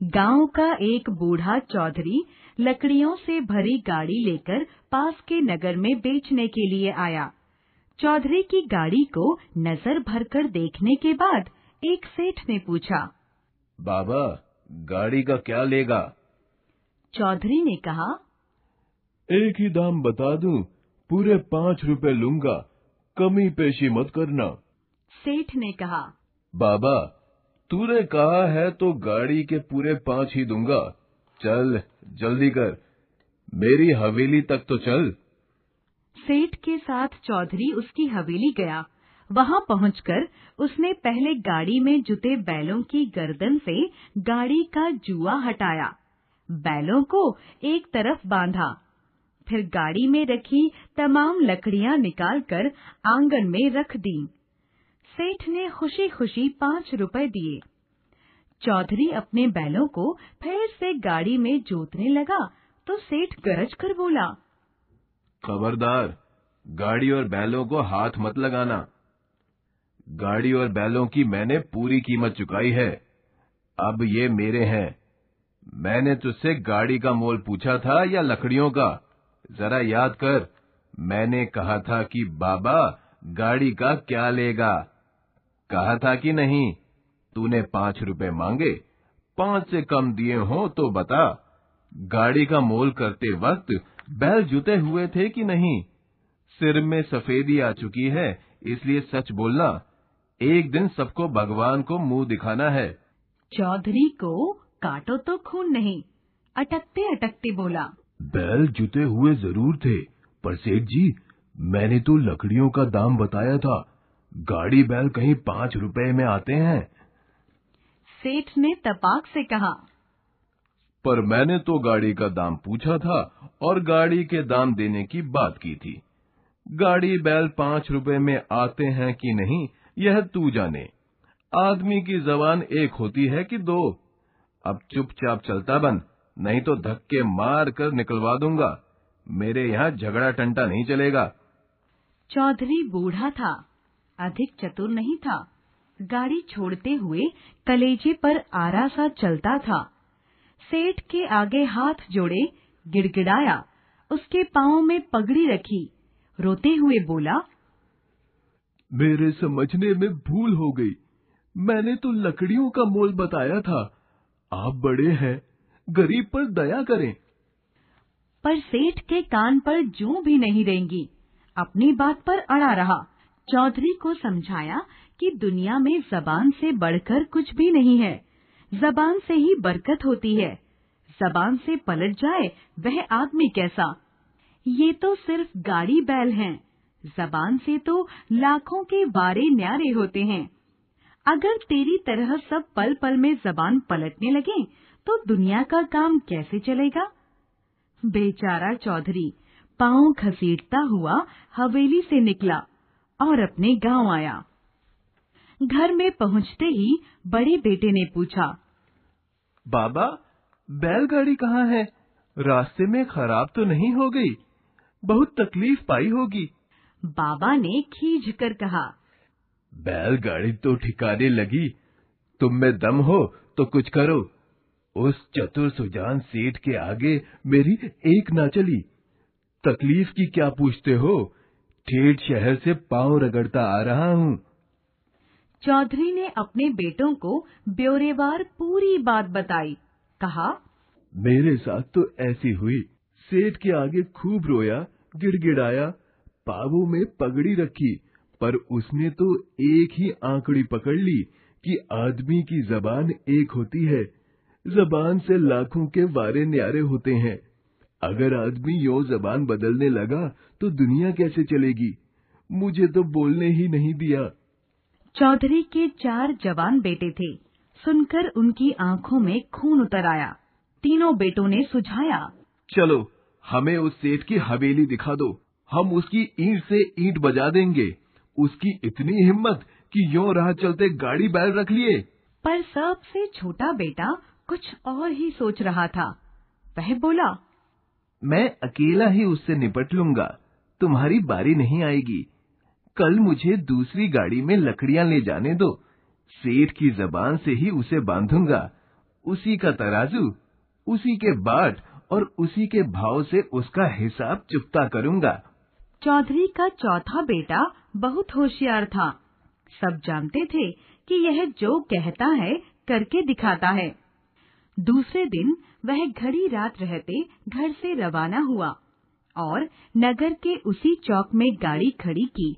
गाँव का एक बूढ़ा चौधरी लकड़ियों से भरी गाड़ी लेकर पास के नगर में बेचने के लिए आया। चौधरी की गाड़ी को नज़र भरकर देखने के बाद एक सेठ ने पूछा बाबा गाड़ी का क्या लेगा? चौधरी ने कहा एक ही दाम बता दूँ पूरे पाँच रुपए लूँगा कमी पेशी मत करना। सेठ ने कहा बाबा तूने कहा है तो गाड़ी के पूरे पाँच ही दूँगा। चल, जल्दी कर। मेरी हवेली तक तो चल। सेठ के साथ चौधरी उसकी हवेली गया। वहाँ पहुंचकर उसने पहले गाड़ी में जुते बैलों की गर्दन से गाड़ी का जुआ हटाया। बैलों को एक तरफ़ बांधा। फिर गाड़ी में रखी तमाम लकड़ियाँ निकालकर आँगन में रख दी। सेठ ने खुशी खुशी पाँच रुपए दिए। चौधरी अपने बैलों को फिर से गाड़ी में जोतने लगा तो सेठ गरज कर बोला, खबरदार, गाड़ी और बैलों को हाथ मत लगाना। गाड़ी और बैलों की मैंने पूरी कीमत चुकाई है। अब ये मेरे हैं। मैंने तुझसे गाड़ी का मोल पूछा था या लकड़ियों का? जरा याद कर, मैंने कहा था कि बाबा गाड़ी का क्या लेगा? कहा था कि नहीं? तूने पाँच रुपए मांगे पाँच से कम दिए हो तो बता। गाड़ी का मोल करते वक्त बैल जुते हुए थे कि नहीं? सिर में सफेदी आ चुकी है इसलिए सच बोलना एक दिन सबको भगवान को मुँह दिखाना है। चौधरी को काटो तो खून नहीं अटकते अटकते बोला। बैल जुते हुए ज़रूर थे पर सेठ जी मैंने तो लकड़ियों का दाम बताया था। गाड़ी बैल कहीं पाँच रुपए में आते हैं। सेठ ने तपाक से कहा पर मैंने तो गाड़ी का दाम पूछा था और गाड़ी के दाम देने की बात की थी। गाड़ी बैल पाँच रुपए में आते हैं कि नहीं यह तू जाने। आदमी की जबान एक होती है कि दो। अब चुपचाप चलता बन नहीं तो धक्के मार कर निकलवा दूँगा। मेरे यहाँ झगड़ा टंटा नहीं चलेगा। चौधरी बूढ़ा था। अधिक चतुर नहीं था। गाड़ी छोड़ते हुए कलेजे पर आरा सा चलता था। सेठ के आगे हाथ जोड़े गिड़गिड़ाया उसके पाँव में पगड़ी रखी रोते हुए बोला मेरे समझने में भूल हो गई। मैंने तो लकड़ियों का मोल बताया था। आप बड़े हैं गरीब पर दया करें। पर सेठ के कान पर जू भी नहीं रहेंगी अपनी बात पर अड़ा रहा। चौधरी को समझाया कि दुनिया में जबान से बढ़कर कुछ भी नहीं है। जबान से ही बरकत होती है। जबान से पलट जाए, वह आदमी कैसा? ये तो सिर्फ़ गाड़ी बैल हैं। जबान से तो लाखों के बारे न्यारे होते हैं। अगर तेरी तरह सब पल पल में जबान पलटने लगे तो दुनिया का काम कैसे चलेगा? बेचारा चौधरी, पाँव घसीटता हुआ हवेली से निकला। और अपने गाँव आया। घर में पहुँचते ही बड़े बेटे ने पूछा बाबा बैलगाड़ी कहाँ है? रास्ते में खराब तो नहीं हो गई। बहुत तकलीफ़ पाई होगी। बाबा ने खींच कर कहा बैलगाड़ी तो ठिकाने लगी। तुम में दम हो तो कुछ करो। उस चतुर सुजान सेठ के आगे मेरी एक ना चली। तकलीफ़ की क्या पूछते हो? ठेठ शहर से पाँव रगड़ता आ रहा हूँ। चौधरी ने अपने बेटों को ब्योरेवार पूरी बात बताई। कहा मेरे साथ तो ऐसी हुई। सेठ के आगे खूब रोया गिड़गिड़ाया पावों में पगड़ी रखी पर उसने तो एक ही आंकड़ी पकड़ ली कि आदमी की जबान एक होती है। जबान से लाखों के वारे न्यारे होते हैं। अगर आदमी यो जबान बदलने लगा तो दुनिया कैसे चलेगी? मुझे तो बोलने ही नहीं दिया। चौधरी के चार जवान बेटे थे। सुनकर उनकी आँखों में खून उतर आया। तीनों बेटों ने सुझाया चलो हमें उस सेठ की हवेली दिखा दो। हम उसकी ईंट से ईंट बजा देंगे। उसकी इतनी हिम्मत कि यो राह चलते गाड़ी बैल रख लिए। पर सबसे छोटा बेटा कुछ और ही सोच रहा था। वह बोला मैं अकेला ही उससे निपट लूँगा। तुम्हारी बारी नहीं आएगी। कल मुझे दूसरी गाड़ी में लकड़ियाँ ले जाने दो। सेठ की जबान से ही उसे बांधूँगा। उसी का तराजू, उसी के बाट और उसी के भाव से उसका हिसाब चुकता करूँगा। चौधरी का चौथा बेटा बहुत होशियार था। सब जानते थे कि यह जो कहता है, करके दिखाता है। दूसरे दिन वह घड़ी रात रहते घर से रवाना हुआ और नगर के उसी चौक में गाड़ी खड़ी की।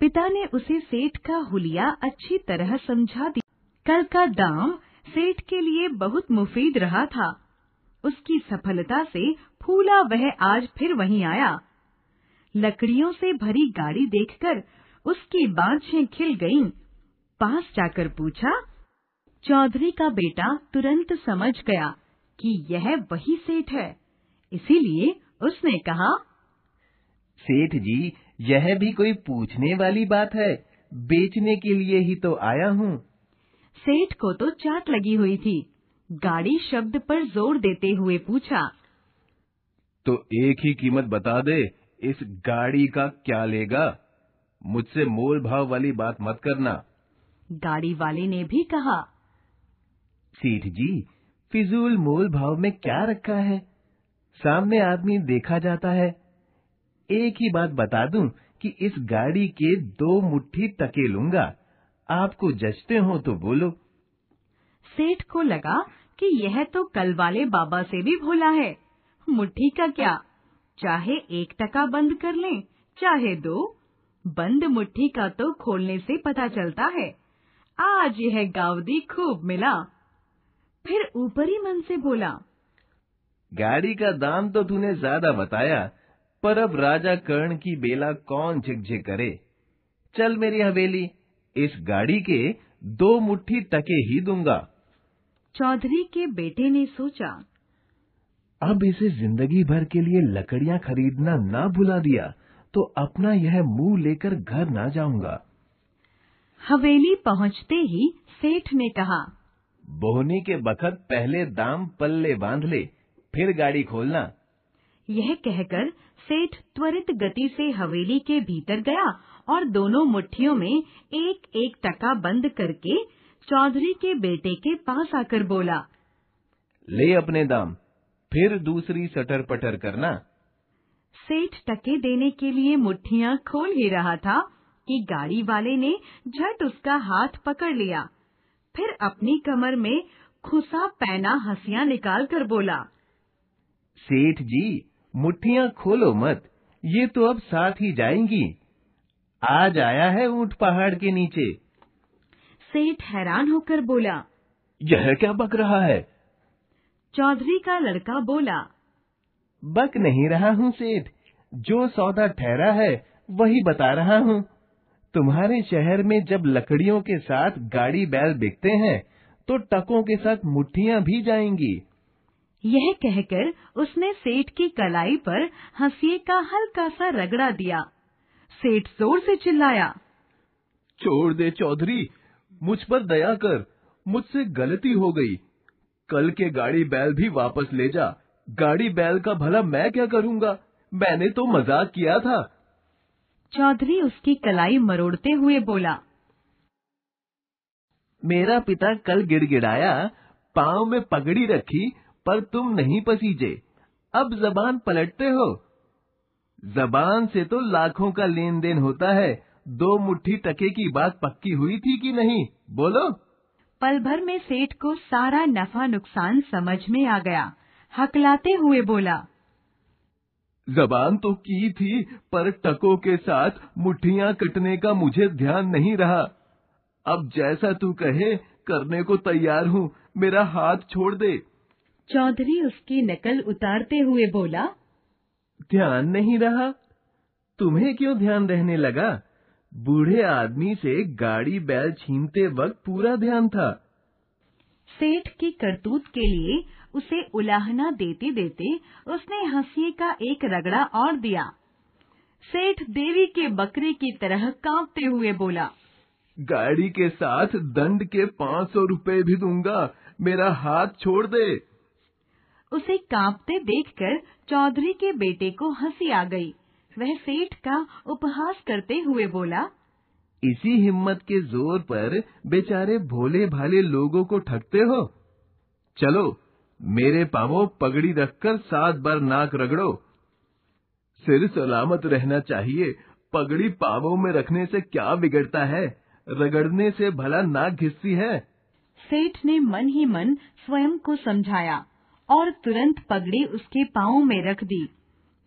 पिता ने उसे सेठ का हुलिया अच्छी तरह समझा दी कल का दाम सेठ के लिए बहुत मुफीद रहा था। उसकी सफलता से फूला वह आज फिर वहीं आया। लकड़ियों से भरी गाड़ी देखकर उसकी बाँछें खिल गईं। पास जाकर पूछा चौधरी का बेटा तुरंत समझ गया कि यह वही सेठ है। इसीलिए उसने कहा सेठ जी यह भी कोई पूछने वाली बात है। बेचने के लिए ही तो आया हूँ। सेठ को तो चाट लगी हुई थी। गाड़ी शब्द पर ज़ोर देते हुए पूछा तो एक ही कीमत बता दे इस गाड़ी का क्या लेगा? मुझसे मोल भाव वाली बात मत करना। गाड़ी वाले ने भी कहा सेठ जी, फिजूल मोल भाव में क्या रखा है? सामने आदमी देखा जाता है। एक ही बात बता दूँ कि इस गाड़ी के दो मुट्ठी टके लूँगा। आपको जचते हो तो बोलो। सेठ को लगा कि यह तो कल वाले बाबा से भी भोला है। मुट्ठी का क्या? चाहे एक टका बंद कर लें, चाहे दो। बंद मुट्ठी का तो खोलने से पता चलता है। आज यह गावदी खूब मिला। फिर ऊपरी मन से बोला गाड़ी का दाम तो तूने ज़्यादा बताया पर अब राजा कर्ण की बेला कौन झिकझिक करे? चल मेरी हवेली इस गाड़ी के दो मुट्ठी टके ही दूँगा। चौधरी के बेटे ने सोचा अब इसे ज़िंदगी भर के लिए लकड़ियाँ खरीदना ना भुला दिया तो अपना यह मुँह लेकर घर ना जाऊँगा। हवेली पहुँचते ही सेठ ने कहा बोहनी के बखत पहले दाम पल्ले बाँध ले फिर गाड़ी खोलना। यह कहकर सेठ त्वरित गति से हवेली के भीतर गया और दोनों मुट्ठियों में एक एक टका बंद करके चौधरी के बेटे के पास आकर बोला ले अपने दाम फिर दूसरी सटर पटर करना। सेठ टके देने के लिए मुट्ठियाँ खोल ही रहा था कि गाड़ी वाले ने झट उसका हाथ पकड़ लिया। फिर अपनी कमर में खुसा पैना हंसियाँ निकाल कर बोला सेठ जी मुट्ठियाँ खोलो मत ये तो अब साथ ही जाएँगी। आज आया है ऊँट पहाड़ के नीचे। सेठ हैरान होकर बोला यह क्या बक रहा है? चौधरी का लड़का बोला बक नहीं रहा हूँ सेठ जो सौदा ठहरा है वही बता रहा हूँ। तुम्हारे शहर में जब लकड़ियों के साथ गाड़ी बैल बिकते हैं तो टकों के साथ मुट्ठियाँ भी जाएँगी। यह कहकर उसने सेठ की कलाई पर हंसिए का हल्का सा रगड़ा दिया। सेठ ज़ोर से चिल्लाया छोड़ दे चौधरी मुझ पर दया कर मुझसे गलती हो गई। कल के गाड़ी बैल भी वापस ले जा गाड़ी बैल का भला मैं क्या करूँगा? मैंने तो मज़ाक किया था। चौधरी उसकी कलाई मरोड़ते हुए बोला मेरा पिता कल गिड़गिड़ाया पाँव में पगड़ी रखी पर तुम नहीं पसीजे। अब जबान पलटते हो। जबान से तो लाखों का लेन देन होता है। दो मुट्ठी टके की बात पक्की हुई थी कि नहीं? बोलो। पल भर में सेठ को सारा नफा नुकसान समझ में आ गया। हकलाते हुए बोला जबान तो की थी पर टकों के साथ मुट्ठियाँ कटने का मुझे ध्यान नहीं रहा। अब जैसा तू कहे करने को तैयार हूँ। मेरा हाथ छोड़ दे। चौधरी उसकी नकल उतारते हुए बोला ध्यान नहीं रहा? तुम्हें क्यों ध्यान रहने लगा? बूढ़े आदमी से गाड़ी बैल छीनते वक्त पूरा ध्यान था। सेठ की करतूत के लिए उसे उलाहना देते देते उसने हँसी का एक रगड़ा और दिया। सेठ देवी के बकरे की तरह कांपते हुए बोला गाड़ी के साथ दंड के पाँच सौ रुपये भी दूँगा मेरा हाथ छोड़ दे। उसे कांपते देखकर चौधरी के बेटे को हँसी आ गई। वह सेठ का उपहास करते हुए बोला इसी हिम्मत के ज़ोर पर बेचारे भोले भाले लोगों को ठगते हो। चलो मेरे पावों पगड़ी रखकर सात बार नाक रगड़ो। सिर सलामत रहना चाहिए। पगड़ी पावों में रखने से क्या बिगड़ता है? रगड़ने से भला नाक घिसती है। सेठ ने मन ही मन स्वयं को समझाया और तुरंत पगड़ी उसके पाँव में रख दी।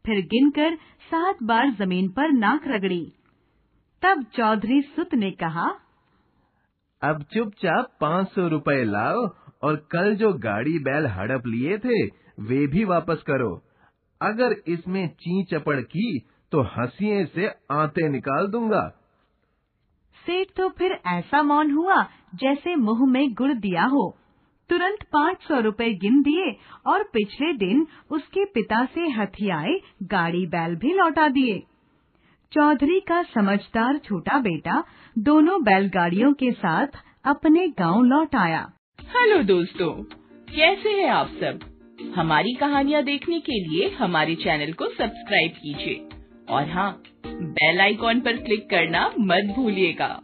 फिर गिनकर सात बार ज़मीन पर नाक रगड़ी। तब चौधरी सुत ने कहा अब चुपचाप पाँच सौ रूपए लाओ और कल जो गाड़ी बैल हड़प लिए थे, वे भी वापस करो। अगर इसमें ची चपड़ की तो हंसिए से आते निकाल दूँगा। सेठ तो फिर ऐसा मौन हुआ, जैसे मुँह में गुड़ दिया हो। तुरंत पाँच सौ रूपए गिन दिए और पिछले दिन उसके पिता से हथियाए गाड़ी बैल भी लौटा दिए। चौधरी का समझदार, छोटा बेटा दोनों बैलगाड़ियों के साथ अपने गाँव लौट आया। हेलो दोस्तों, कैसे हैं आप सब? हमारी कहानियाँ देखने के लिए हमारे चैनल को सब्सक्राइब कीजिए। और हाँ बेल आइकॉन पर क्लिक करना मत भूलिएगा।